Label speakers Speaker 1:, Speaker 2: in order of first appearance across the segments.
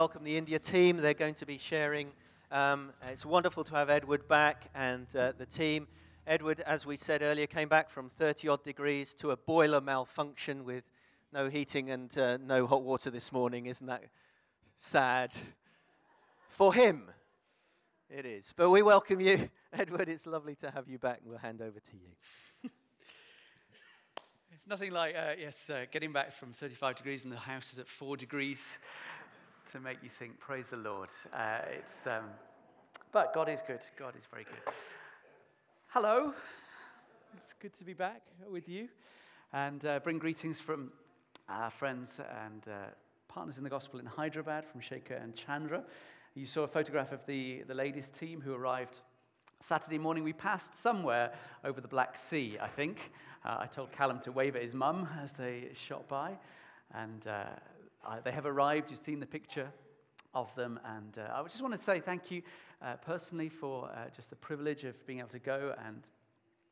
Speaker 1: welcome the India team. They're going to be sharing. Um, it's wonderful to have Edward back and uh, the team. Edward, as we said earlier, came back from 30 odd degrees to a boiler malfunction with no heating and uh, no hot water this morning. Isn't that sad? For him, it is. But we welcome you, Edward. It's lovely to have you back, and we'll hand over to you.
Speaker 2: It's nothing like, uh, yes, uh, getting back from 35 degrees and the house is at 4 degrees to make you think, praise the Lord. Uh, it's, um, but God is good. God is very good. Hello. It's good to be back with you and uh, bring greetings from our friends and uh, partners in the gospel in Hyderabad from Shaker and Chandra. You saw a photograph of the, the ladies' team who arrived Saturday morning. We passed somewhere over the Black Sea, I think. Uh, I told Callum to wave at his mum as they shot by. And uh, they have arrived. You've seen the picture of them. And uh, I just want to say thank you uh, personally for uh, just the privilege of being able to go. And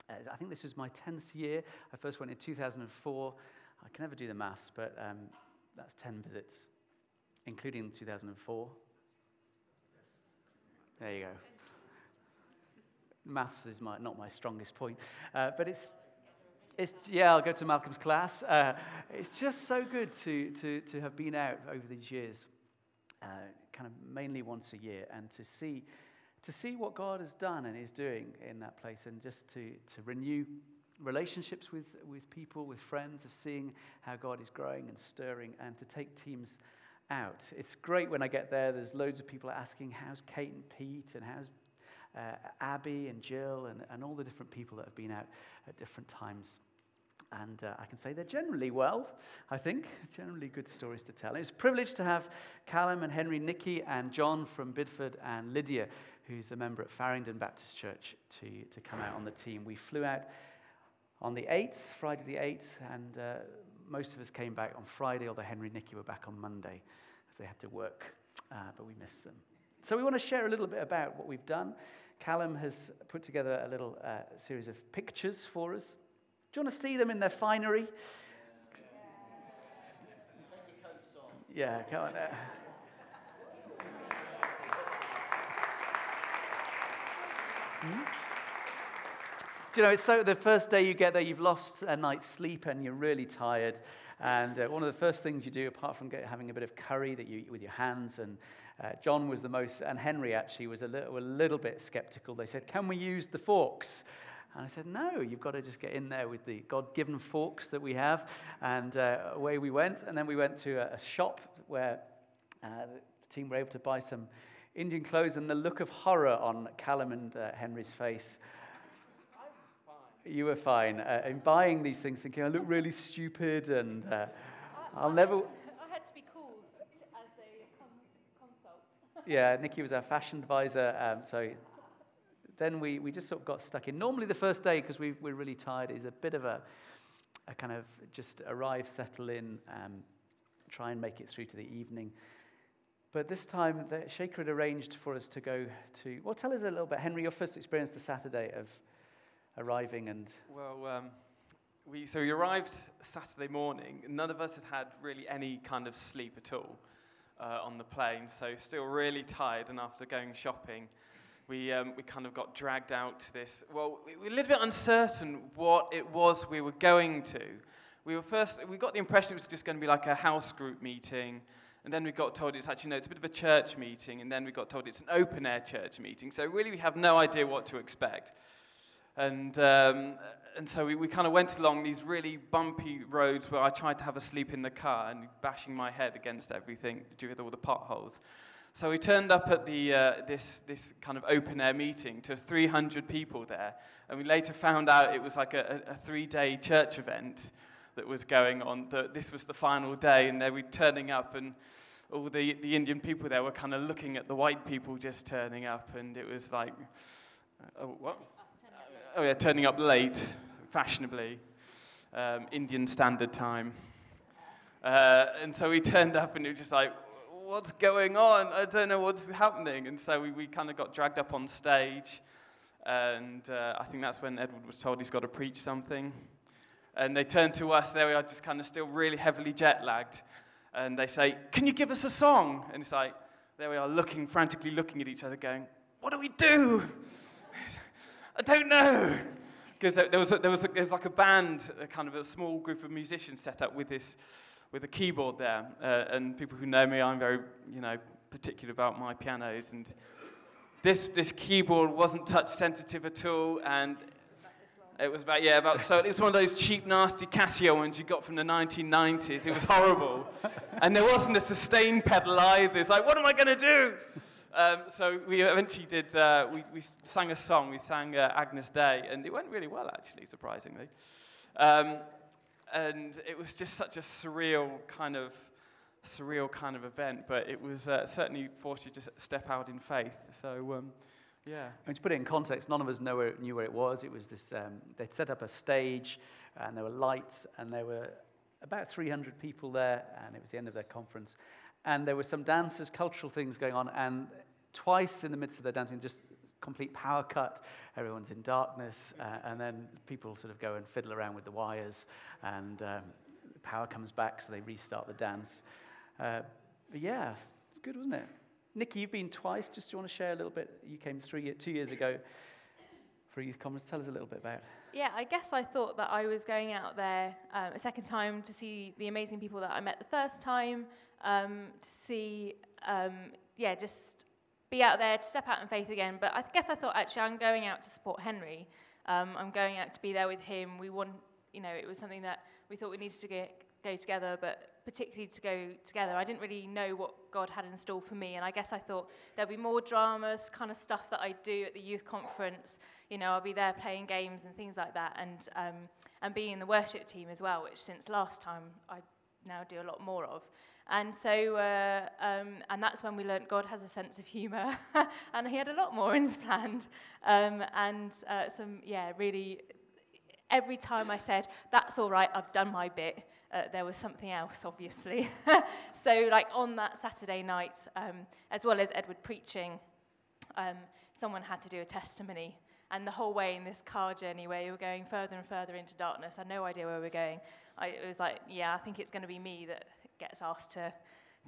Speaker 2: uh, I think this is my 10th year. I first went in 2004. I can never do the maths, but um, that's 10 visits, including 2004. There you go. Maths is my, not my strongest point, uh, but it's, it's, yeah, I'll go to Malcolm's class. Uh, it's just so good to, to, to have been out over these years, uh, kind of mainly once a year, and to see, to see what God has done and is doing in that place, and just to, to renew relationships with, with people, with friends, of seeing how God is growing and stirring, and to take teams out. It's great when I get there, there's loads of people asking, How's Kate and Pete, and how's uh, Abby and Jill, and, and all the different people that have been out at different times. And uh, I can say they're generally well, I think, generally good stories to tell. It's a privilege to have Callum and Henry, Nicky, and John from Bidford, and Lydia, who's a member at Farringdon Baptist Church, to, to come out on the team. We flew out on the 8th, Friday the 8th, and uh, most of us came back on Friday, although Henry and Nicky were back on Monday because they had to work, uh, but we missed them. So we want to share a little bit about what we've done. Callum has put together a little uh, series of pictures for us. Do you want to see them in their finery? Yeah, come on. Uh, hmm? Do you know, it's so the first day you get there, you've lost a night's sleep and you're really tired. And uh, one of the first things you do, apart from get, having a bit of curry that you eat with your hands, and uh, John was the most, and Henry actually was a little, a little bit skeptical. They said, Can we use the forks? And I said, No, you've got to just get in there with the God given forks that we have. And uh, away we went. And then we went to a, a shop where uh, the team were able to buy some Indian clothes, and the look of horror on Callum and uh, Henry's face. You were fine. Uh, in buying these things, thinking I look really stupid, and uh, I'll never. I had to be called as a consult. Yeah, Nicky was our fashion advisor. Um, so then we, we just sort of got stuck in. Normally, the first day, because we, we're really tired, is a bit of a, a kind of just arrive, settle in, um, try and make it through to the evening. But this time, the Shaker had arranged for us to go to. Well, tell us a little bit, Henry, your first experience the Saturday of arriving and.
Speaker 3: Well, um, we, so we arrived Saturday morning. None of us had had really any kind of sleep at all uh, on the plane, so still really tired. And after going shopping, we, um, we kind of got dragged out to this. Well, we were a little bit uncertain what it was we were going to. We were first, we got the impression it was just going to be like a house group meeting. And then we got told it's actually, no, it's a bit of a church meeting. And then we got told it's an open air church meeting. So really, we have no idea what to expect. And, um, and so we, we kind of went along these really bumpy roads where I tried to have a sleep in the car and bashing my head against everything due to all the potholes. So we turned up at the, uh, this, this kind of open air meeting to 300 people there. And we later found out it was like a, a three day church event that was going on. That this was the final day, and they were turning up, and all the, the Indian people there were kind of looking at the white people just turning up, and it was like, uh, oh, what? oh yeah, turning up late, fashionably, um, Indian Standard Time. Uh, and so we turned up and it was just like, what's going on? I don't know what's happening. And so we, we kind of got dragged up on stage. And uh, I think that's when Edward was told he's got to preach something. And they turned to us, there we are, just kind of still really heavily jet lagged. and they say, Can you give us a song? And it's like, there we are, looking, frantically looking at each other, going, What do we do? I don't know. Because there, there, was, there, was there was like a band, a kind of a small group of musicians set up with this, with a keyboard there. Uh, and people who know me, I'm very, you know, particular about my pianos. And this, this keyboard wasn't touch sensitive at all. And it was about, yeah, about, so it was one of those cheap, nasty Casio ones you got from the 1990s. It was horrible. and there wasn't a sustain pedal either. It's like, what am I going to do? Um, so we eventually did, uh, we, we sang a song, we sang uh, Agnus Dei, and it went really well, actually, surprisingly. Um, and it was just such a surreal kind of, surreal kind of event, but it was uh, certainly forced you to step out in faith. So, um, yeah.
Speaker 2: I mean, to put it in context, none of us where, knew where it was. It was this, um, they'd set up a stage, and there were lights, and there were about 300 people there, and it was the end of their conference. And there were some dances, cultural things going on, and twice in the midst of their dancing, just complete power cut. Everyone's in darkness, uh, and then people sort of go and fiddle around with the wires, and um, power comes back, so they restart the dance. Uh, but yeah, it's good, wasn't it? Nicky, you've been twice. Just do you want to share a little bit? You came three, two years ago for youth conference. Tell us a little bit about.
Speaker 4: Yeah, I guess I thought that I was going out there um, a second time to see the amazing people that I met the first time, um, to see, um, yeah, just be out there, to step out in faith again. But I guess I thought actually I'm going out to support Henry. Um, I'm going out to be there with him. We want, you know, it was something that we thought we needed to get, go together, but particularly to go together. I didn't really know what God had in store for me, and I guess I thought there'd be more dramas, kind of stuff that I do at the youth conference. You know, I'll be there playing games and things like that, and um, and being in the worship team as well, which since last time I now do a lot more of. And so, uh, um, and that's when we learned God has a sense of humour, and He had a lot more in His plan, Um, and uh, some, yeah, really, every time I said, That's all right, I've done my bit, uh, there was something else, obviously. so, like on that Saturday night, um, as well as Edward preaching, um, someone had to do a testimony. And the whole way in this car journey where you were going further and further into darkness, I had no idea where we were going. I, it was like, yeah, I think it's going to be me that gets asked to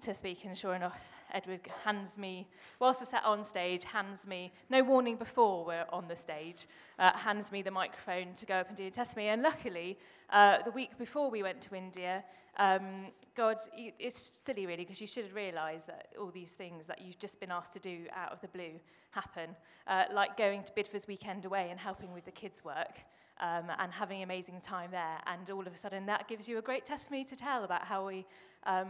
Speaker 4: to speak, and sure enough, Edward hands me, whilst we're sat on stage, hands me, no warning before we're on the stage, uh, hands me the microphone to go up and do a testimony. And luckily, uh, the week before we went to India, um, God, it's silly really, because you should have realised that all these things that you've just been asked to do out of the blue happen, uh, like going to Bidford's weekend away and helping with the kids' work. Um, and having an amazing time there, and all of a sudden that gives you a great testimony to tell about how we um,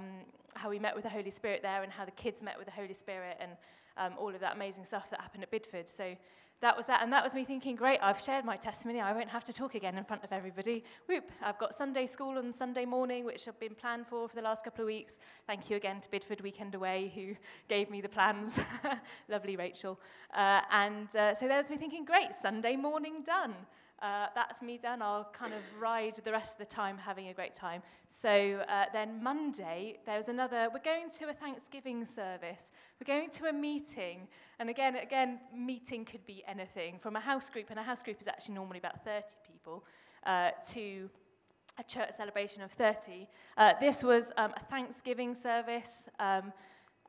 Speaker 4: how we met with the Holy Spirit there and how the kids met with the Holy Spirit and um, all of that amazing stuff that happened at Bidford. So that was that. And that was me thinking, great, I've shared my testimony. I won't have to talk again in front of everybody. Whoop, I've got Sunday school on Sunday morning, which I've been planned for for the last couple of weeks. Thank you again to Bidford Weekend Away, who gave me the plans. Lovely Rachel. Uh, and uh, so there's me thinking, great, Sunday morning done. Uh, that's me done. I'll kind of ride the rest of the time having a great time. So uh, then Monday, there's another, we're going to a Thanksgiving service. We're going to a meeting. And again, again, meeting could be anything from a house group, and a house group is actually normally about 30 people, uh, to a church celebration of 30. Uh, this was um, a Thanksgiving service. Um,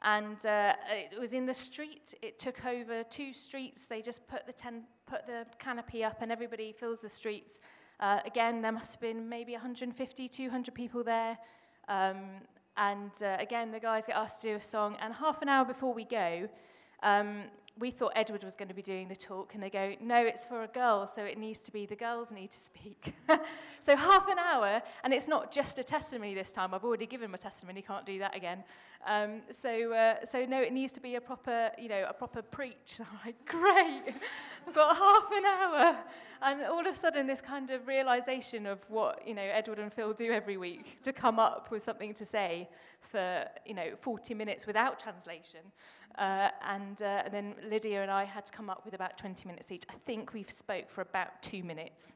Speaker 4: and uh, it was in the street. It took over two streets. They just put the, ten, put the canopy up, and everybody fills the streets. Uh, again, there must have been maybe 150, 200 people there. Um, and uh, again, the guys get asked to do a song. And half an hour before we go, um, we thought Edward was going to be doing the talk, and they go, No, it's for a girl, so it needs to be the girls need to speak. so half an hour, and it's not just a testimony this time. I've already given my testimony, can't do that again. Um, so, uh, so no, it needs to be a proper, you know, a proper preach. I'm like, Great, I've got half an hour. And all of a sudden, this kind of realization of what, you know, Edward and Phil do every week to come up with something to say for, you know, 40 minutes without translation. Uh, and, uh, and then Lydia and I had to come up with about 20 minutes each. I think we've spoke for about two minutes,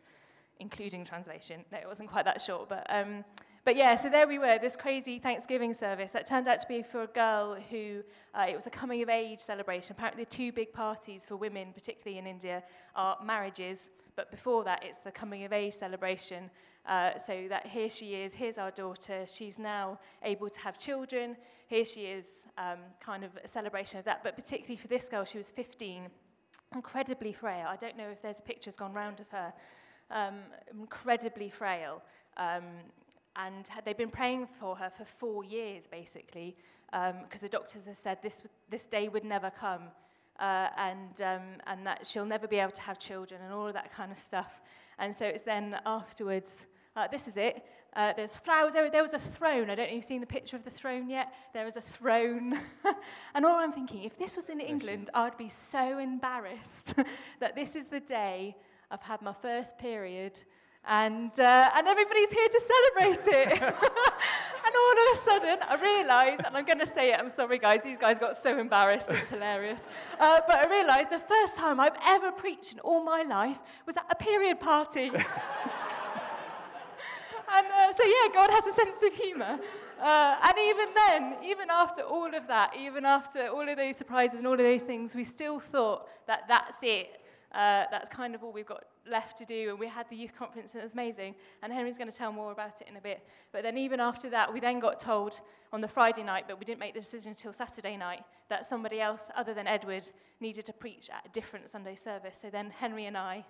Speaker 4: including translation. No, it wasn't quite that short, but... Um, but yeah, so there we were, this crazy Thanksgiving service that turned out to be for a girl who, uh, it was a coming of age celebration. Apparently, two big parties for women, particularly in India, are marriages, but before that, it's the coming of age celebration. Uh, so that here she is, here's our daughter, she's now able to have children, here she is, um, kind of a celebration of that. But particularly for this girl, she was 15, incredibly frail. I don't know if there's pictures gone round of her. Um, incredibly frail. Um, and they've been praying for her for four years, basically, because um, the doctors have said this, this day would never come, uh, and, um, and that she'll never be able to have children, and all of that kind of stuff. And so it's then afterwards, uh, this is it. Uh, there's flowers. There, there was a throne. I don't know if you've seen the picture of the throne yet. There was a throne. and all I'm thinking, if this was in England, I'd be so embarrassed that this is the day I've had my first period and, uh, and everybody's here to celebrate it. and all of a sudden, I realise, and I'm going to say it, I'm sorry, guys, these guys got so embarrassed, it's hilarious. Uh, but I realised the first time I've ever preached in all my life was at a period party. And uh, so, yeah, God has a sense of humour. Uh, and even then, even after all of that, even after all of those surprises and all of those things, we still thought that that's it. Uh, that's kind of all we've got left to do. And we had the youth conference, and it was amazing. And Henry's going to tell more about it in a bit. But then, even after that, we then got told on the Friday night, but we didn't make the decision until Saturday night, that somebody else other than Edward needed to preach at a different Sunday service. So then, Henry and I,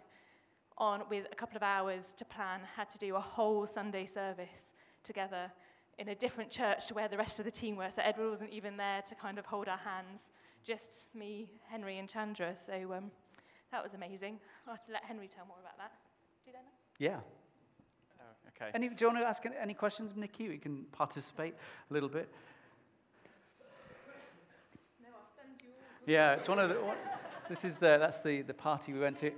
Speaker 4: on with a couple of hours to plan, had to do a whole Sunday service together in a different church to where the rest of the team were. So Edward wasn't even there to kind of hold our hands, just me, Henry, and Chandra. So um, that was amazing. I'll have to let Henry tell more about that. Do that now?
Speaker 2: Yeah.
Speaker 3: Oh, okay.
Speaker 2: Any, do you want to ask any questions, Nicky? We can participate a little bit.
Speaker 4: No, I'll send you all.
Speaker 2: Yeah, it's one of the. What, this is uh, that's the, the party we went to.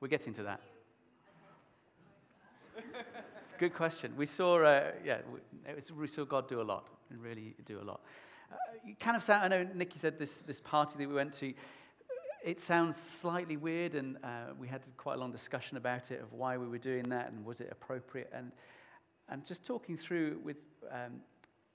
Speaker 2: We're getting to that. Good question. We saw, uh, yeah, we saw God do a lot, and really do a lot. Uh, kind of sound, I know Nicky said this, this party that we went to, it sounds slightly weird, and uh, we had quite a long discussion about it of why we were doing that and was it appropriate. And, and just talking through with, um,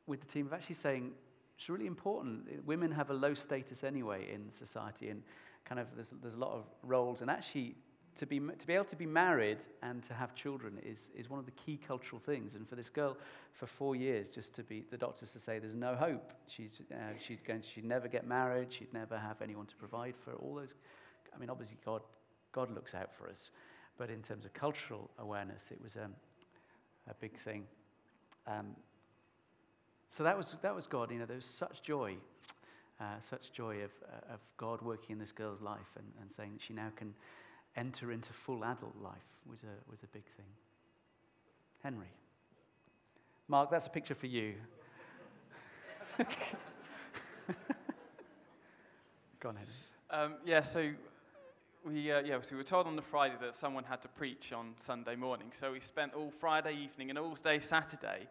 Speaker 2: with the team of actually saying it's really important. Women have a low status anyway in society, and kind of there's, there's a lot of roles, and actually to be, to be able to be married and to have children is, is one of the key cultural things. And for this girl, for four years, just to be the doctors to say there's no hope. She's, uh, she'd, going, she'd never get married. She'd never have anyone to provide for all those. I mean, obviously, God, God looks out for us. But in terms of cultural awareness, it was um, a big thing. Um, so that was, that was God. You know, there was such joy, uh, such joy of, uh, of God working in this girl's life and, and saying that she now can enter into full adult life was a, was a big thing. Henry. Mark, that's a picture for you. Go on, Henry.
Speaker 3: Um, yeah, so we, uh, yeah, so we were told on the Friday that someone had to preach on Sunday morning. So we spent all Friday evening and all day Saturday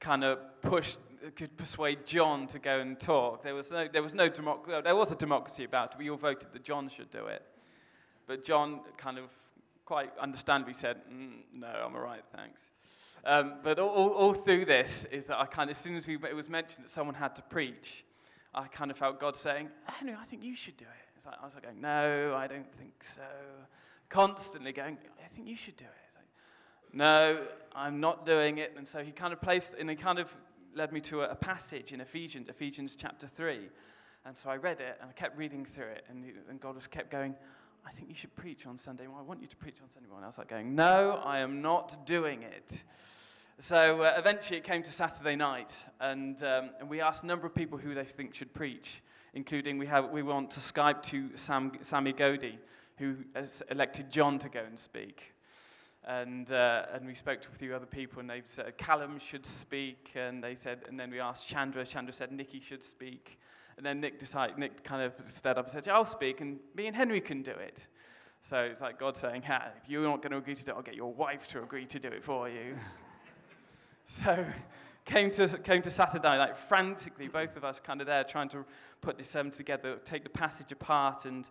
Speaker 3: kind of pushed, could persuade John to go and talk. There was no, there was no democracy. There was a democracy about it. We all voted that John should do it. But John kind of quite understandably said, mm, No, I'm all right, thanks. Um, but all, all, all, through this is that I kind of, as soon as we, it was mentioned that someone had to preach, I kind of felt God saying, Henry, I think you should do it. Like, I was like going, No, I don't think so. Constantly going, I think you should do it. Like, no, I'm not doing it. And so he kind of placed, and he kind of led me to a, a passage in Ephesians, Ephesians chapter 3. And so I read it and I kept reading through it, and, and God was kept going, I think you should preach on Sunday morning. I want you to preach on Sunday morning. I was like going, no, I am not doing it. So uh, eventually it came to Saturday night, and, um, and we asked a number of people who they think should preach, including we, have, we want to Skype to Sam, Sammy Gody, who has elected John to go and speak. And, uh, and we spoke to a few other people, and they said Callum should speak, and they said, and then we asked Chandra. Chandra said Nicky should speak. And then Nick decided, Nick kind of stood up and said, yeah, I'll speak, and me and Henry can do it. So it's like God saying, hey, if you're not going to agree to do it, I'll get your wife to agree to do it for you. so came to, came to Saturday, like frantically, both of us kind of there trying to put this sermon together, take the passage apart and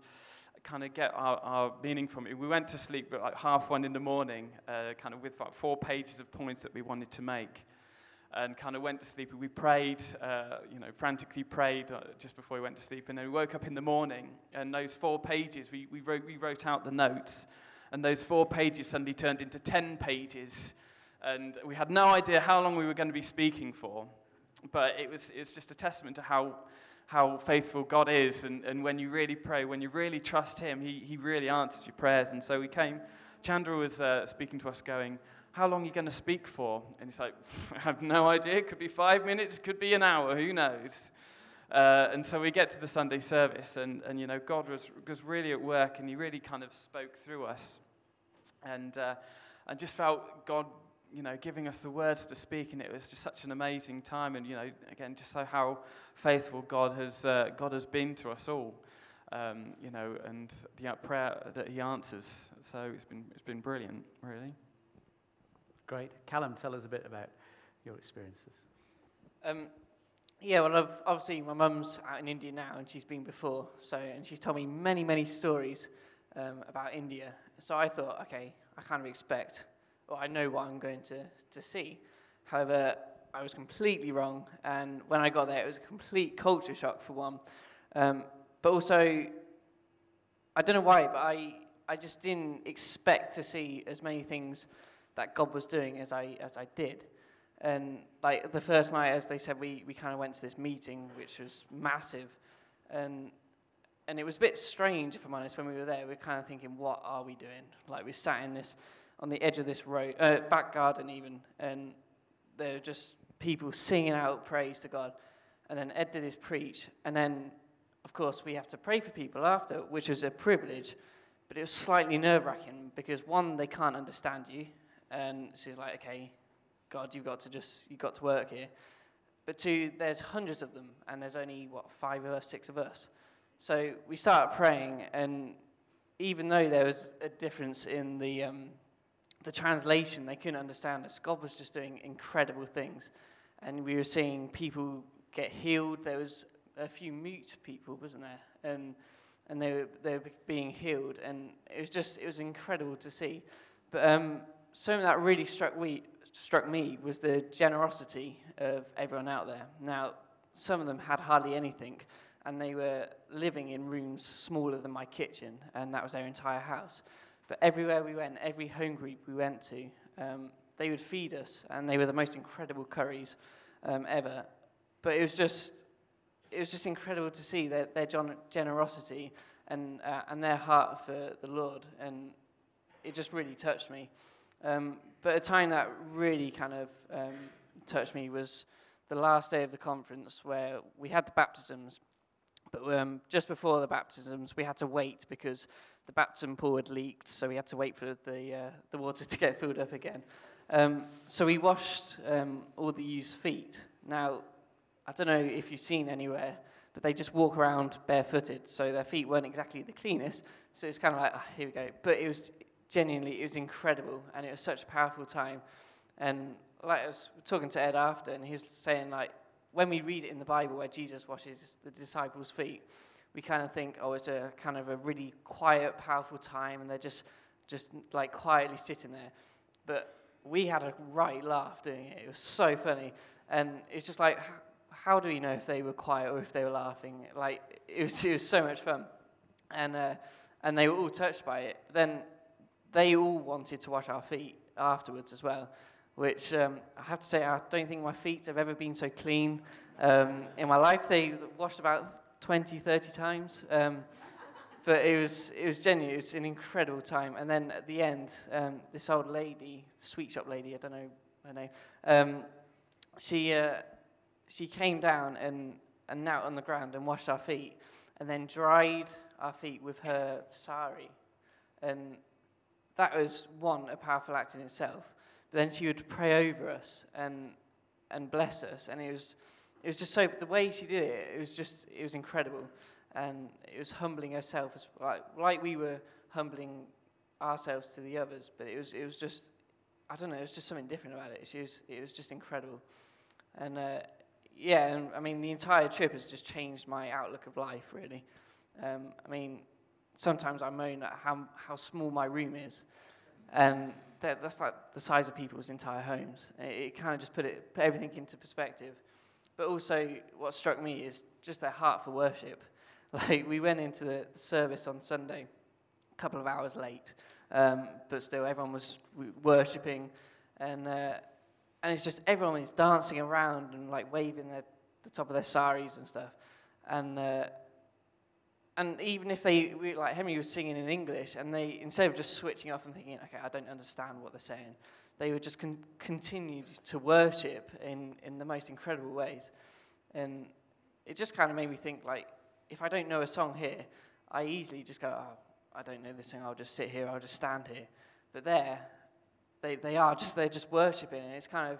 Speaker 3: kind of get our, our meaning from it. We went to sleep at like half one in the morning, uh, kind of with about four pages of points that we wanted to make. And kind of went to sleep. We prayed, uh, you know, frantically prayed uh, just before we went to sleep. And then we woke up in the morning, and those four pages, we, we, wrote, we wrote out the notes, and those four pages suddenly turned into 10 pages. And we had no idea how long we were going to be speaking for, but it was, it was just a testament to how, how faithful God is. And, and when you really pray, when you really trust Him, He, he really answers your prayers. And so we came, Chandra was uh, speaking to us, going, how long are you going to speak for? And he's like, I have no idea. It could be five minutes, it could be an hour, who knows? Uh, and so we get to the Sunday service, and, and you know, God was, was really at work, and he really kind of spoke through us. And uh, I just felt God, you know, giving us the words to speak, and it was just such an amazing time. And, you know, again, just so how faithful God has, uh, God has been to us all. Um, you know, and the prayer that he answers. So it's been, it's been brilliant, really.
Speaker 2: Great. Callum, tell us a bit about your experiences.
Speaker 5: Um, yeah, well, I've, obviously, my mum's out in India now, and she's been before. So, and she's told me many, many stories um, about India. So I thought, okay, I kind of expect, or I know what I'm going to, to see. However, I was completely wrong, and when I got there, it was a complete culture shock for one. Um, but also, I don't know why, but I, I just didn't expect to see as many things that God was doing as I, as I did. And like the first night, as they said, we, we kind of went to this meeting, which was massive. And, and it was a bit strange, if I'm honest, when we were there. We were kind of thinking, what are we doing? Like we sat in this, on the edge of this road, uh, back garden even, and there were just people singing out praise to God. And then Ed did his preach. And then, of course, we have to pray for people after, which was a privilege. But it was slightly nerve wracking because, one, they can't understand you. And she's like, okay, God, you've got to just, you've got to work here. But two, there's hundreds of them, and there's only, what, five of us, six of us. So we started praying, and even though there was a difference in the, um, the translation, they couldn't understand us. God was just doing incredible things. And we were seeing people get healed. There was a few mute people, wasn't there? And, and they, were, they were being healed. And it was just, it was incredible to see. But um, something that really struck me, struck me was the generosity of everyone out there. Now, some of them had hardly anything, and they were living in rooms smaller than my kitchen, and that was their entire house. But everywhere we went, every home group we went to, um, they would feed us, and they were the most incredible curries um, ever. But it was just, it was just incredible to see their, their generosity and, uh, and their heart for the Lord, and it just really touched me. Um, but a time that really kind of um, touched me was the last day of the conference where we had the baptisms. But um, just before the baptisms, we had to wait because the baptism pool had leaked, so we had to wait for the, uh, the water to get filled up again. Um, so we washed um, all the youth's feet. Now, I don't know if you've seen anywhere, but they just walk around barefooted, so their feet weren't exactly the cleanest. So it's kind of like, oh, here we go. But it was genuinely, it was incredible, and it was such a powerful time. And like I was talking to Ed after, and he was saying like, when we read it in the Bible where Jesus washes the disciples' feet, we kind of think, oh, it's a kind of a really quiet, powerful time, and they're just, just like quietly sitting there. But we had a right laugh doing it. It was so funny, and it's just like, how do we know if they were quiet or if they were laughing? Like it was, it was so much fun, and uh, and they were all touched by it. Then they all wanted to wash our feet afterwards as well, which um, I have to say, I don't think my feet have ever been so clean um, in my life. They washed about 20, 30 times. Um, but it was, it was genuine. It was an incredible time. And then at the end, um, this old lady, sweet shop lady, I don't know her name, um, she, uh, she came down and, and knelt on the ground and washed our feet and then dried our feet with her sari. And that was one, a powerful act in itself. But then she would pray over us and, and bless us. And it was, it was just so, the way she did it, it was just, it was incredible. And it was humbling herself, as, like, like we were humbling ourselves to the others. But it was, it was just, I don't know, it was just something different about it. She was, it was just incredible. And uh, yeah, and I mean, the entire trip has just changed my outlook of life, really. Um, I mean, sometimes I moan at how, how small my room is. And that, that's like the size of people's entire homes. It, it kind of just put it put everything into perspective. But also, what struck me is just their heart for worship. Like we went into the service on Sunday, a couple of hours late, um, but still everyone was worshiping, and uh, and it's just everyone is dancing around and like waving their, the top of their saris and stuff, and. Uh, and even if they like Henry was singing in English, and they instead of just switching off and thinking, okay, I don't understand what they're saying, they would just con- continue to worship in in the most incredible ways, and it just kind of made me think like, if I don't know a song here, I easily just go, oh, I don't know this song, I'll just sit here, I'll just stand here, but there, they they are just they're just worshiping, and it's kind of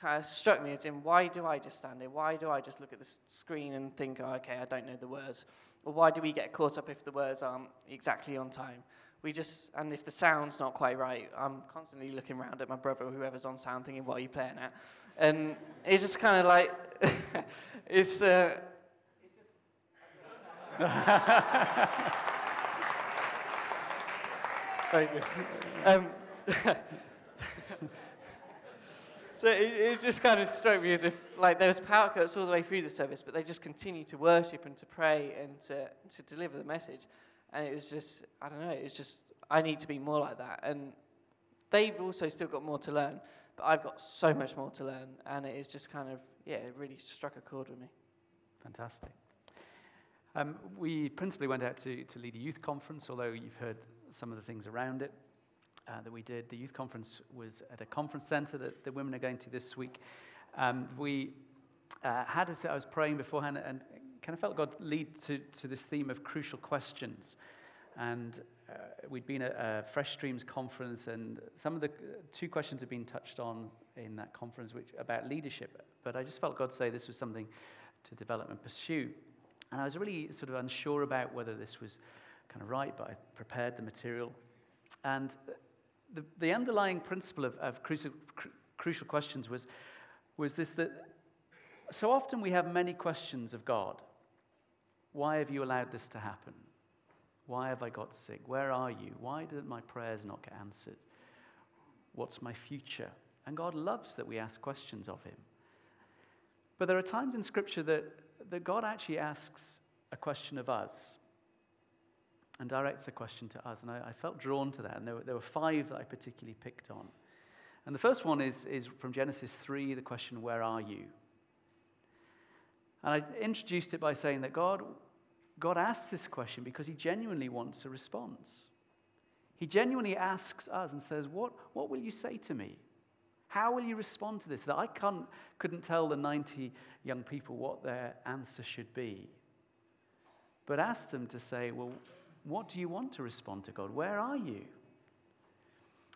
Speaker 5: kind of struck me as in why do I just stand here? Why do I just look at the screen and think, oh, okay, I don't know the words? Or why do we get caught up if the words aren't exactly on time? We just, and if the sound's not quite right, I'm constantly looking around at my brother or whoever's on sound thinking, what are you playing at? And it's just kind of like, it's, uh, Thank you. Um, so it, it, just kind of struck me as if like there was power cuts all the way through the service, but they just continued to worship and to pray and to, to deliver the message. And it was just, I don't know, it was just, I need to be more like that. And they've also still got more to learn, but I've got so much more to learn. And it is just kind of, yeah, it really struck a chord with me.
Speaker 2: Fantastic. Um, we principally went out to, to lead a youth conference, although you've heard some of the things around it uh, that we did. The youth conference was at a conference center that the women are going to this week. Um, we uh, had th- I was praying beforehand and kind of felt God lead to, to this theme of crucial questions. And uh, we'd been at a Fresh Streams conference, and some of the two questions have been touched on in that conference which, about leadership. But I just felt God say this was something to develop and pursue. And I was really sort of unsure about whether this was kind of right, but I prepared the material. And the, the underlying principle of, of crucial, cr- crucial questions was, was this that so often we have many questions of God. Why have you allowed this to happen? Why have I got sick? Where are you? Why did my prayers not get answered? What's my future? And God loves that we ask questions of Him. But there are times in Scripture that, that God actually asks a question of us and directs a question to us. And I, I felt drawn to that. And there were, there were five that I particularly picked on. And the first one is, is from Genesis 3, the question, Where are you? And I introduced it by saying that God, God asks this question because he genuinely wants a response. He genuinely asks us and says, What, what will you say to me? How will you respond to this? That I can't, couldn't tell the 90 young people what their answer should be. But ask them to say, Well, what do you want to respond to God? Where are you?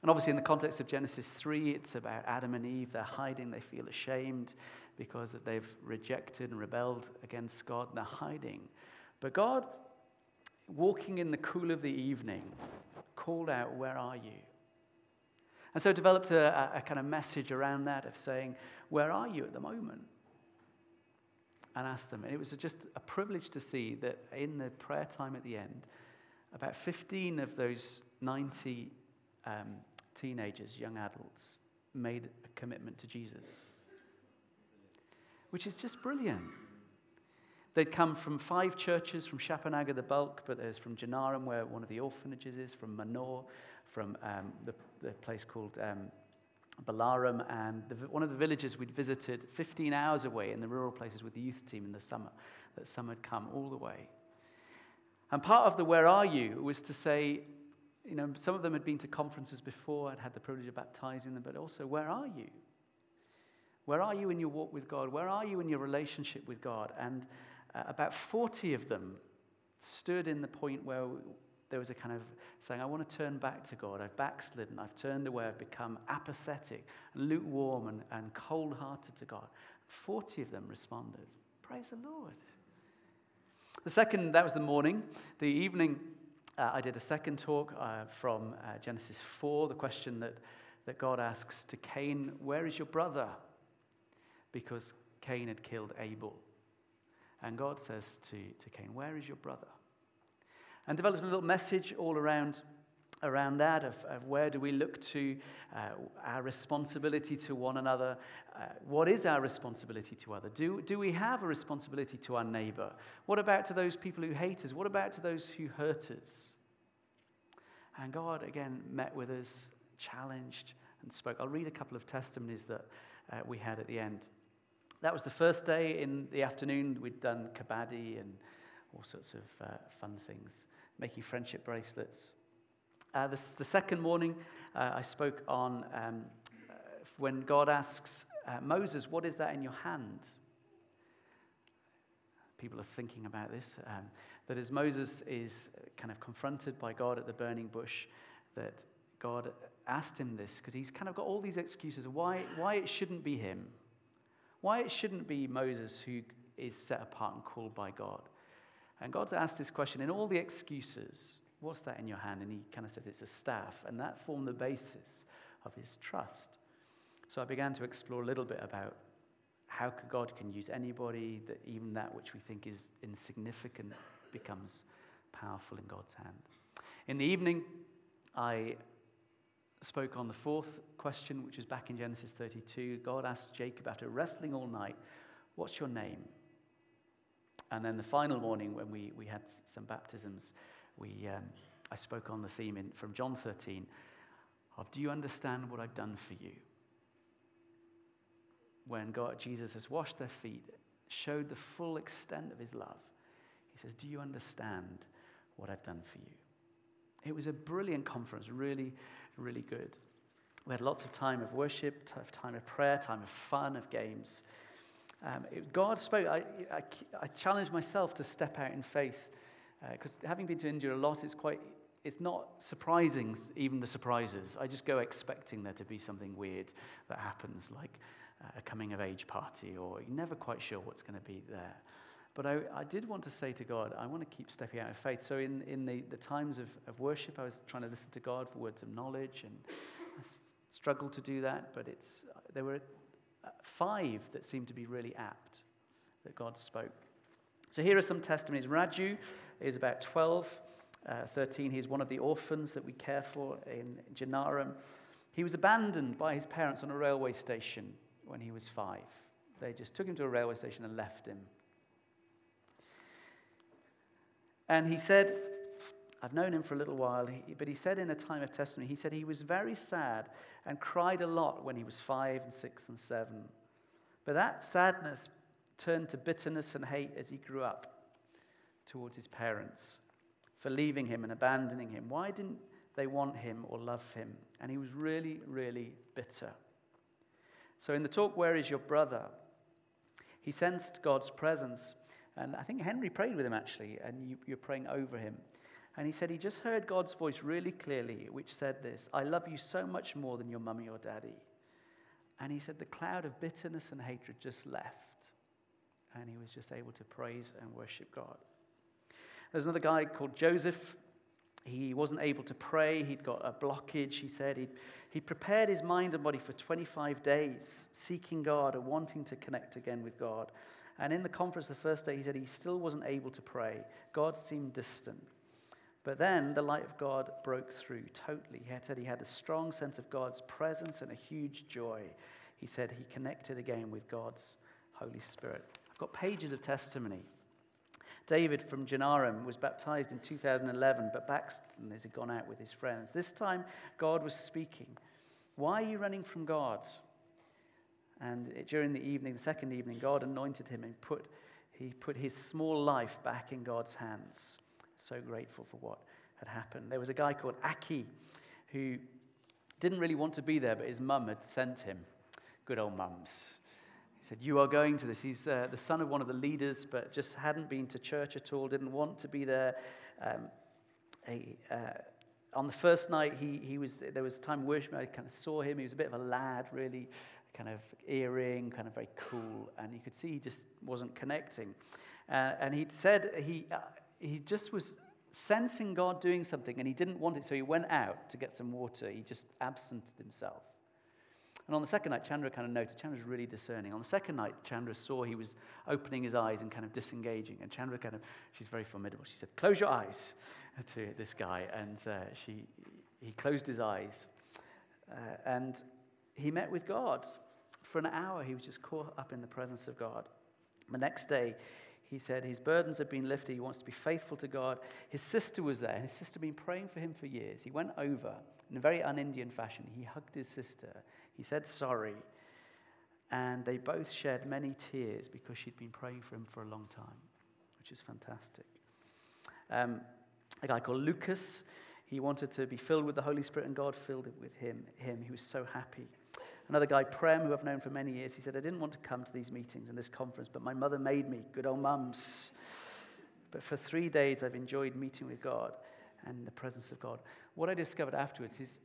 Speaker 2: And obviously, in the context of Genesis 3, it's about Adam and Eve. They're hiding, they feel ashamed because they've rejected and rebelled against God, and they're hiding. But God, walking in the cool of the evening, called out, Where are you? And so developed a, a, kind of message around that of saying, Where are you at the moment? And asked them. And it was just a privilege to see that in the prayer time at the end, about 15 of those 90 um, teenagers, young adults, made a commitment to Jesus, which is just brilliant. They'd come from five churches, from Shapanaga, the bulk, but there's from Janaram, where one of the orphanages is, from Manor, from um, the, the, place called um, Balaram, and the, one of the villages we'd visited 15 hours away in the rural places with the youth team in the summer, that some had come all the way. And part of the where are you was to say, you know, some of them had been to conferences before, I'd had the privilege of baptizing them, but also, where are you? Where are you in your walk with God? Where are you in your relationship with God? And uh, about 40 of them stood in the point where there was a kind of saying, I want to turn back to God. I've backslidden. I've turned away. I've become apathetic, lukewarm, and, and cold hearted to God. 40 of them responded. Praise the Lord. The second, that was the morning. The evening, uh, I did a second talk uh, from uh, Genesis 4, the question that, that God asks to Cain, Where is your brother? Because Cain had killed Abel. And God says to, to Cain, Where is your brother? And developed a little message all around around that of, of, where do we look to uh, our responsibility to one another? Uh, what is our responsibility to other? Do, do we have a responsibility to our neighbor? What about to those people who hate us? What about to those who hurt us? And god again met with us challenged and spoke. I'll read a couple of testimonies that uh, we had at the end. That was the first day in the afternoon. We'd done kabaddi and all sorts of uh, fun things making friendship bracelets uh, this, the second morning, uh, I spoke on um, uh, when God asks uh, Moses, What is that in your hand? People are thinking about this. Um, that as Moses is kind of confronted by God at the burning bush, that God asked him this because he's kind of got all these excuses why, why it shouldn't be him, why it shouldn't be Moses who is set apart and called by God. And God's asked this question in all the excuses What's that in your hand? And he kind of says, It's a staff. And that formed the basis of his trust. So I began to explore a little bit about how God can use anybody, that even that which we think is insignificant becomes powerful in God's hand. In the evening, I spoke on the fourth question, which is back in Genesis 32. God asked Jacob, after wrestling all night, What's your name? And then the final morning, when we, we had some baptisms, we, um, I spoke on the theme in, from John 13 of Do you understand what I've done for you? When God, Jesus has washed their feet, showed the full extent of his love, he says, Do you understand what I've done for you? It was a brilliant conference, really, really good. We had lots of time of worship, time of prayer, time of fun, of games. Um, it, God spoke. I, I, I challenged myself to step out in faith because uh, having been to India a lot, it's quite, it's not surprising, even the surprises. I just go expecting there to be something weird that happens, like uh, a coming of age party, or you're never quite sure what's going to be there. But I, I, did want to say to God, I want to keep stepping out of faith. So in, in the, the times of, of worship, I was trying to listen to God for words of knowledge, and I struggled to do that, but it's, there were uh, five that seemed to be really apt that God spoke. So here are some testimonies. Raju is about 12, uh, 13. He's one of the orphans that we care for in Janaram. He was abandoned by his parents on a railway station when he was five. They just took him to a railway station and left him. And he said, I've known him for a little while, but he said in a time of testimony, he said he was very sad and cried a lot when he was five and six and seven. But that sadness turned to bitterness and hate as he grew up towards his parents for leaving him and abandoning him. Why didn't they want him or love him? And he was really, really bitter. So, in the talk, Where is Your Brother? he sensed God's presence. And I think Henry prayed with him actually, and you, you're praying over him. And he said he just heard God's voice really clearly, which said this I love you so much more than your mummy or daddy. And he said the cloud of bitterness and hatred just left. And he was just able to praise and worship God. There's another guy called Joseph. He wasn't able to pray. He'd got a blockage, he said. He'd, he prepared his mind and body for 25 days, seeking God and wanting to connect again with God. And in the conference the first day, he said he still wasn't able to pray. God seemed distant. But then the light of God broke through totally. He said he had a strong sense of God's presence and a huge joy. He said he connected again with God's Holy Spirit. I've got pages of testimony David from Janaram was baptized in 2011, but backslidden as he'd gone out with his friends. This time, God was speaking. Why are you running from God? And during the evening, the second evening, God anointed him and put, he put his small life back in God's hands. So grateful for what had happened. There was a guy called Aki who didn't really want to be there, but his mum had sent him. Good old mums. He said, You are going to this. He's uh, the son of one of the leaders, but just hadn't been to church at all, didn't want to be there. Um, he, uh, on the first night, he, he was, there was a time worship, I kind of saw him. He was a bit of a lad, really, kind of earring, kind of very cool. And you could see he just wasn't connecting. Uh, and he'd said he, uh, he just was sensing God doing something and he didn't want it, so he went out to get some water. He just absented himself. And on the second night, Chandra kind of noticed, Chandra's really discerning. On the second night, Chandra saw he was opening his eyes and kind of disengaging. And Chandra kind of, she's very formidable. She said, Close your eyes to this guy. And uh, she, he closed his eyes uh, and he met with God. For an hour, he was just caught up in the presence of God. The next day, he said his burdens had been lifted. He wants to be faithful to God. His sister was there. His sister had been praying for him for years. He went over in a very un Indian fashion. He hugged his sister. He said sorry. And they both shed many tears because she'd been praying for him for a long time, which is fantastic. Um, a guy called Lucas, he wanted to be filled with the Holy Spirit, and God filled it with him. him. He was so happy. Another guy, Prem, who I've known for many years, he said, I didn't want to come to these meetings and this conference, but my mother made me. Good old mums. But for three days, I've enjoyed meeting with God and the presence of God. What I discovered afterwards is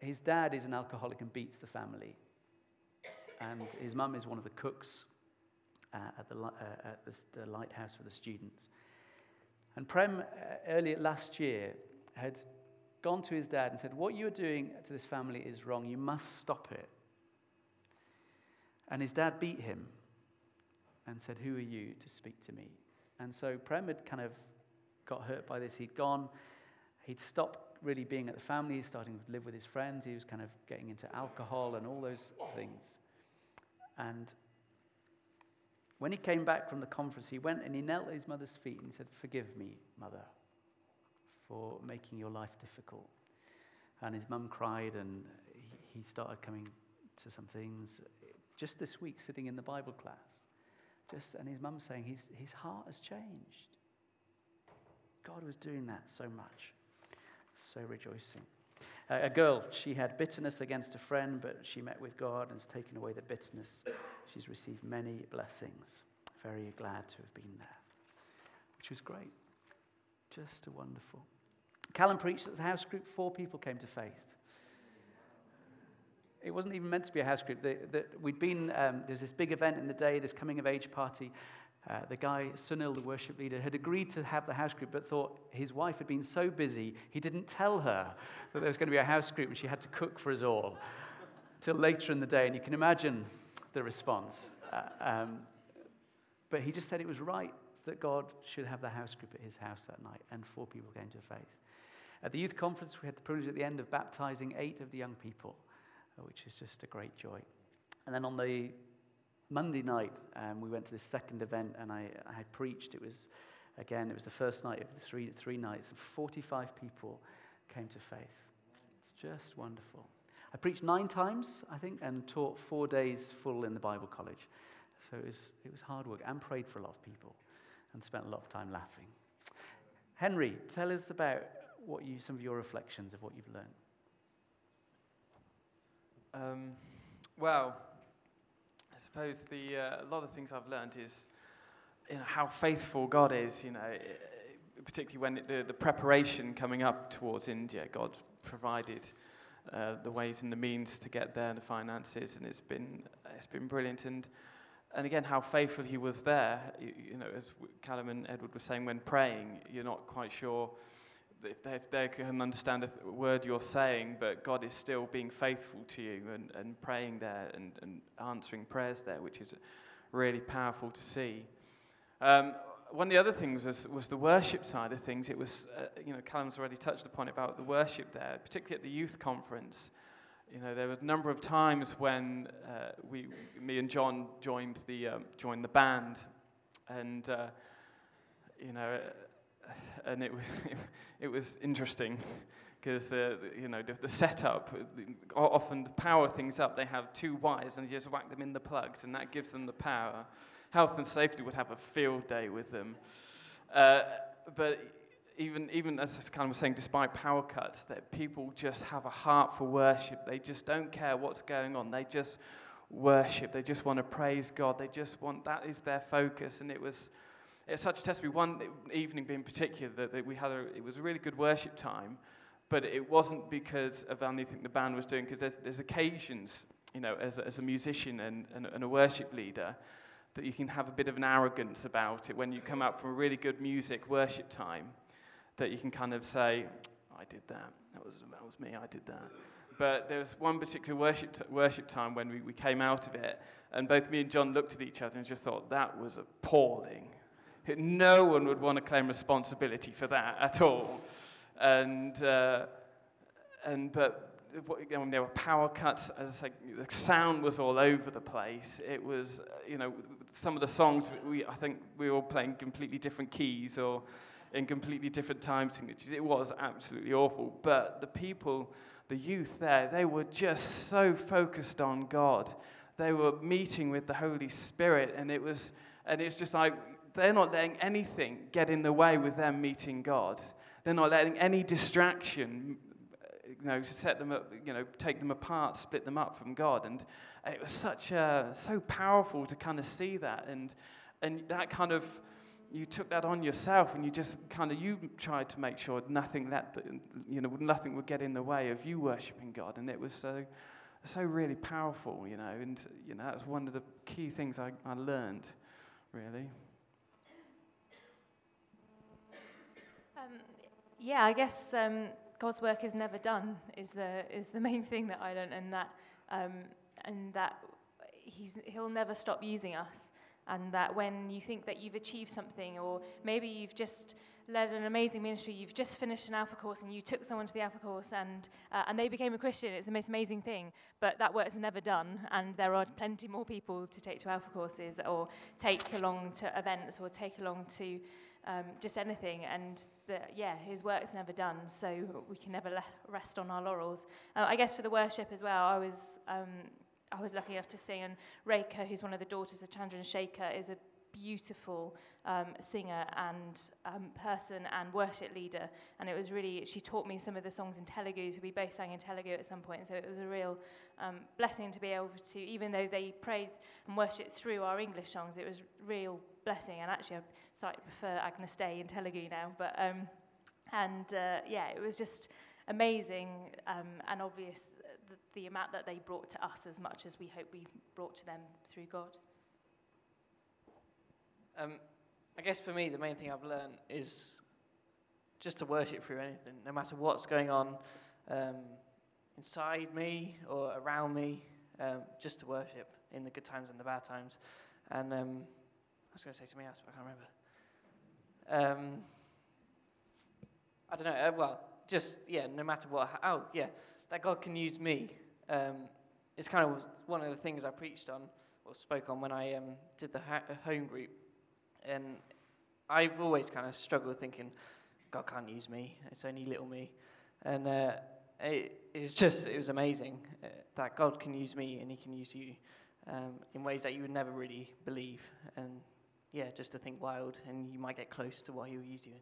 Speaker 2: his dad is an alcoholic and beats the family. And his mum is one of the cooks uh, at, the, uh, at the, the, lighthouse for the students. And Prem, uh, earlier last year, had gone to his dad and said, What you're doing to this family is wrong. You must stop it. And his dad beat him and said, Who are you to speak to me? And so Prem had kind of got hurt by this. He'd gone, he'd stopped really being at the family, starting to live with his friends, he was kind of getting into alcohol and all those things. And when he came back from the conference, he went and he knelt at his mother's feet and he said, Forgive me, mother, for making your life difficult. And his mum cried and he started coming to some things just this week sitting in the Bible class. Just, and his mum saying his, his heart has changed. God was doing that so much. So rejoicing. A girl, she had bitterness against a friend, but she met with God and has taken away the bitterness. She's received many blessings. Very glad to have been there, which was great. Just a wonderful. Callum preached at the house group, four people came to faith. It wasn't even meant to be a house group. The, the, we'd been, um, there's this big event in the day, this coming of age party. Uh, the guy, Sunil, the worship leader, had agreed to have the house group, but thought his wife had been so busy, he didn't tell her that there was going to be a house group and she had to cook for us all till later in the day. And you can imagine the response. Uh, um, but he just said it was right that God should have the house group at his house that night, and four people came to faith. At the youth conference, we had the privilege at the end of baptizing eight of the young people which is just a great joy. And then on the Monday night, um, we went to this second event, and I, I had preached. It was, again, it was the first night of the three, three nights, and 45 people came to faith. It's just wonderful. I preached nine times, I think, and taught four days full in the Bible college. So it was, it was hard work, and prayed for a lot of people, and spent a lot of time laughing. Henry, tell us about what you, some of your reflections of what you've learned.
Speaker 3: Um, well, suppose the, uh, a lot of things I've learned is you know, how faithful God is, you know, particularly when it, the, the preparation coming up towards India, God provided uh, the ways and the means to get there, and the finances, and it's been, it's been brilliant. And, and again, how faithful he was there. You, you know, as Callum and Edward were saying, when praying, you're not quite sure if they, if they can understand a word you're saying, but God is still being faithful to you and, and praying there and, and answering prayers there, which is really powerful to see. Um, one of the other things was, was the worship side of things. It was, uh, you know, Callum's already touched upon it about the worship there, particularly at the youth conference. You know, there were a number of times when uh, we, me and John joined the, um, joined the band, and, uh, you know, and it was, it was interesting because the, you know the, the setup often to power things up they have two wires and you just whack them in the plugs and that gives them the power. Health and safety would have a field day with them. Uh, but even even as I kind of was saying despite power cuts that people just have a heart for worship. They just don't care what's going on. They just worship. They just want to praise God. They just want that is their focus. And it was it's such a testimony. One evening, in particular, that, that we had a, it was a really good worship time, but it wasn't because of anything the band was doing. Because there's, there's occasions, you know, as a, as a musician and, and, and a worship leader, that you can have a bit of an arrogance about it when you come out from a really good music worship time. That you can kind of say, "I did that. That was that was me. I did that." But there was one particular worship, t- worship time when we, we came out of it, and both me and John looked at each other and just thought, that was appalling. No one would want to claim responsibility for that at all. And, uh, and but know, there were power cuts. As I say, the sound was all over the place. It was, you know, some of the songs we I think we were all playing completely different keys or in completely different time signatures. It was absolutely awful. But the people, the youth there, they were just so focused on God. They were meeting with the Holy Spirit, and it was, and it's just like they're not letting anything get in the way with them meeting God. They're not letting any distraction, you know, set them up, you know, take them apart, split them up from God. And, and it was such a, so powerful to kind of see that, and and that kind of you took that on yourself and you just kind of you tried to make sure nothing that you know nothing would get in the way of you worshiping God and it was so so really powerful you know and you know that was one of the key things I, I learned really
Speaker 4: um, yeah I guess um, God's work is never done is the is the main thing that I learned and that um, and that he's he'll never stop using us and that when you think that you've achieved something, or maybe you've just led an amazing ministry, you've just finished an Alpha course and you took someone to the Alpha course and, uh, and they became a Christian, it's the most amazing thing. But that work is never done, and there are plenty more people to take to Alpha courses or take along to events or take along to um, just anything. And yeah, his work's never done, so we can never rest on our laurels. Uh, I guess for the worship as well, I was um, I was lucky enough to sing, and Reika, who's one of the daughters of Chandran Shekhar, is a beautiful um, singer and um, person and worship leader. And it was really, she taught me some of the songs in Telugu, so we both sang in Telugu at some point. So it was a real um, blessing to be able to, even though they prayed and worshipped through our English songs, it was real blessing. And actually, I slightly prefer Agnus Dei in Telugu now. But, um, and uh, yeah, it was just amazing um, and obvious the, the amount that they brought to us as much as we hope we brought to them through God.
Speaker 5: Um, I guess for me, the main thing I've learned is just to worship through anything, no matter what's going on um, inside me or around me, um, just to worship in the good times and the bad times. And um, I was going to say something else, but I can't remember. Um, I don't know. Uh, well, just yeah, no matter what. Oh yeah, that God can use me. Um, it's kind of one of the things I preached on or spoke on when I um, did the ha- home group. And I've always kind of struggled thinking, God can't use me. It's only little me. And uh, it, it, was just, it was amazing uh, that God can use me and He can use you um, in ways that you would never really believe. And yeah, just to think wild, and you might get close to what He will use you in.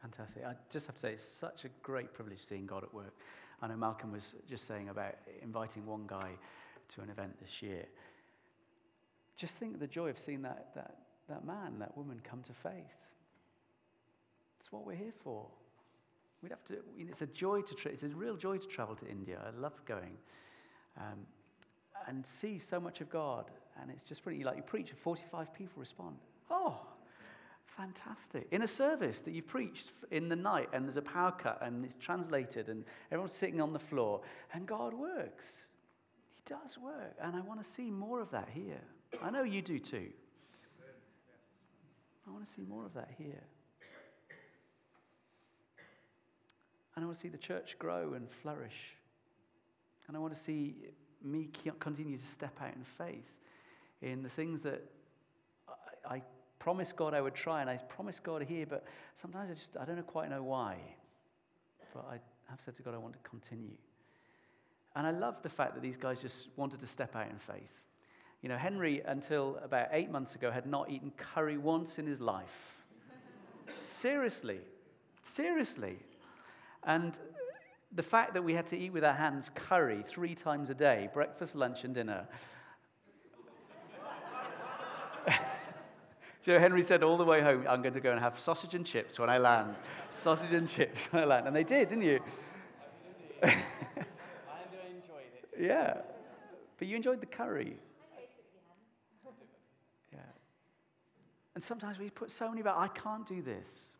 Speaker 2: Fantastic. I just have to say, it's such a great privilege seeing God at work. I know Malcolm was just saying about inviting one guy to an event this year. Just think of the joy of seeing that, that, that man, that woman come to faith. That's what we're here for. We'd have to, it's a joy to, tra- it's a real joy to travel to India. I love going. Um, and see so much of God. And it's just pretty, like you preach, 45 people respond. Oh, Fantastic. In a service that you've preached in the night and there's a power cut and it's translated and everyone's sitting on the floor and God works. He does work. And I want to see more of that here. I know you do too. I want to see more of that here. And I want to see the church grow and flourish. And I want to see me continue to step out in faith in the things that I, I promised God I would try, and I promised God here, but sometimes I just, I don't quite know why. But I have said to God, I want to continue. And I love the fact that these guys just wanted to step out in faith. You know, Henry, until about eight months ago, had not eaten curry once in his life. seriously. Seriously. And the fact that we had to eat with our hands curry three times a day breakfast, lunch, and dinner Joe Henry said all the way home, I'm going to go and have sausage and chips when I land. sausage and chips when I land. And they did, didn't you?
Speaker 3: I enjoyed it.
Speaker 2: Yeah. But you enjoyed the curry. Yeah. And sometimes we put so many about, I can't do this.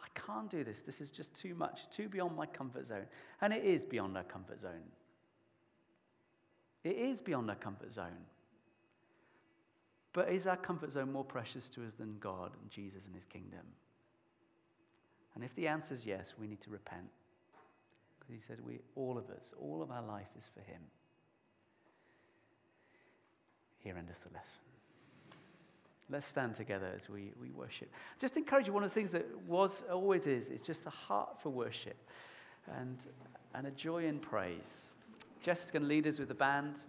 Speaker 2: I can't do this. This is just too much, too beyond my comfort zone. And it is beyond our comfort zone. It is beyond our comfort zone. But is our comfort zone more precious to us than God and Jesus and his kingdom? And if the answer is yes, we need to repent. Because he said, we, all of us, all of our life is for him. Here endeth the lesson. Let's stand together as we, we worship. Just encourage you, one of the things that was, always is, is just a heart for worship and, and a joy in praise. Jess is going to lead us with the band.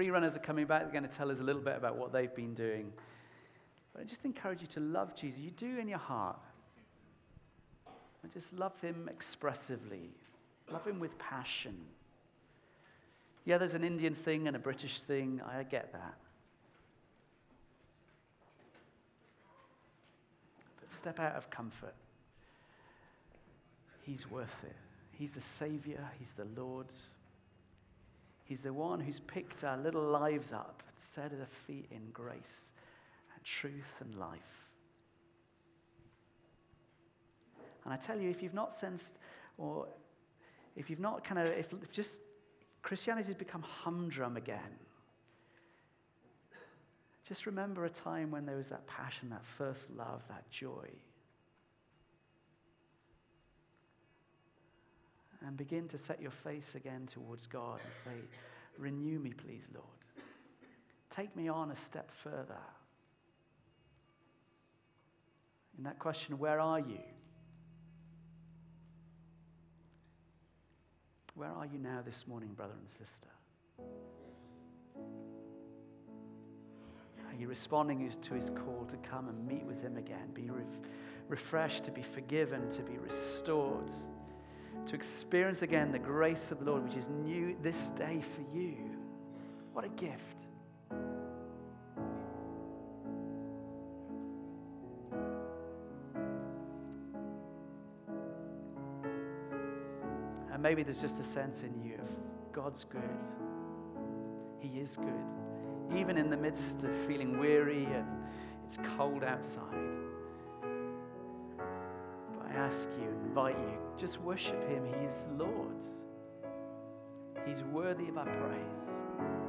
Speaker 2: Free runners are coming back. They're going to tell us a little bit about what they've been doing. But I just encourage you to love Jesus. You do in your heart. And just love him expressively, love him with passion. Yeah, there's an Indian thing and a British thing. I get that. But step out of comfort. He's worth it. He's the Savior, He's the Lord. He's the one who's picked our little lives up and set our feet in grace and truth and life. And I tell you, if you've not sensed, or if you've not kind of, if just Christianity has become humdrum again, just remember a time when there was that passion, that first love, that joy. And begin to set your face again towards God and say, Renew me, please, Lord. Take me on a step further. In that question, where are you? Where are you now this morning, brother and sister? Are you responding to his call to come and meet with him again? Be re- refreshed, to be forgiven, to be restored? To experience again the grace of the Lord, which is new this day for you. What a gift. And maybe there's just a sense in you of God's good. He is good. Even in the midst of feeling weary and it's cold outside ask you, invite you, just worship Him. He's Lord, He's worthy of our praise.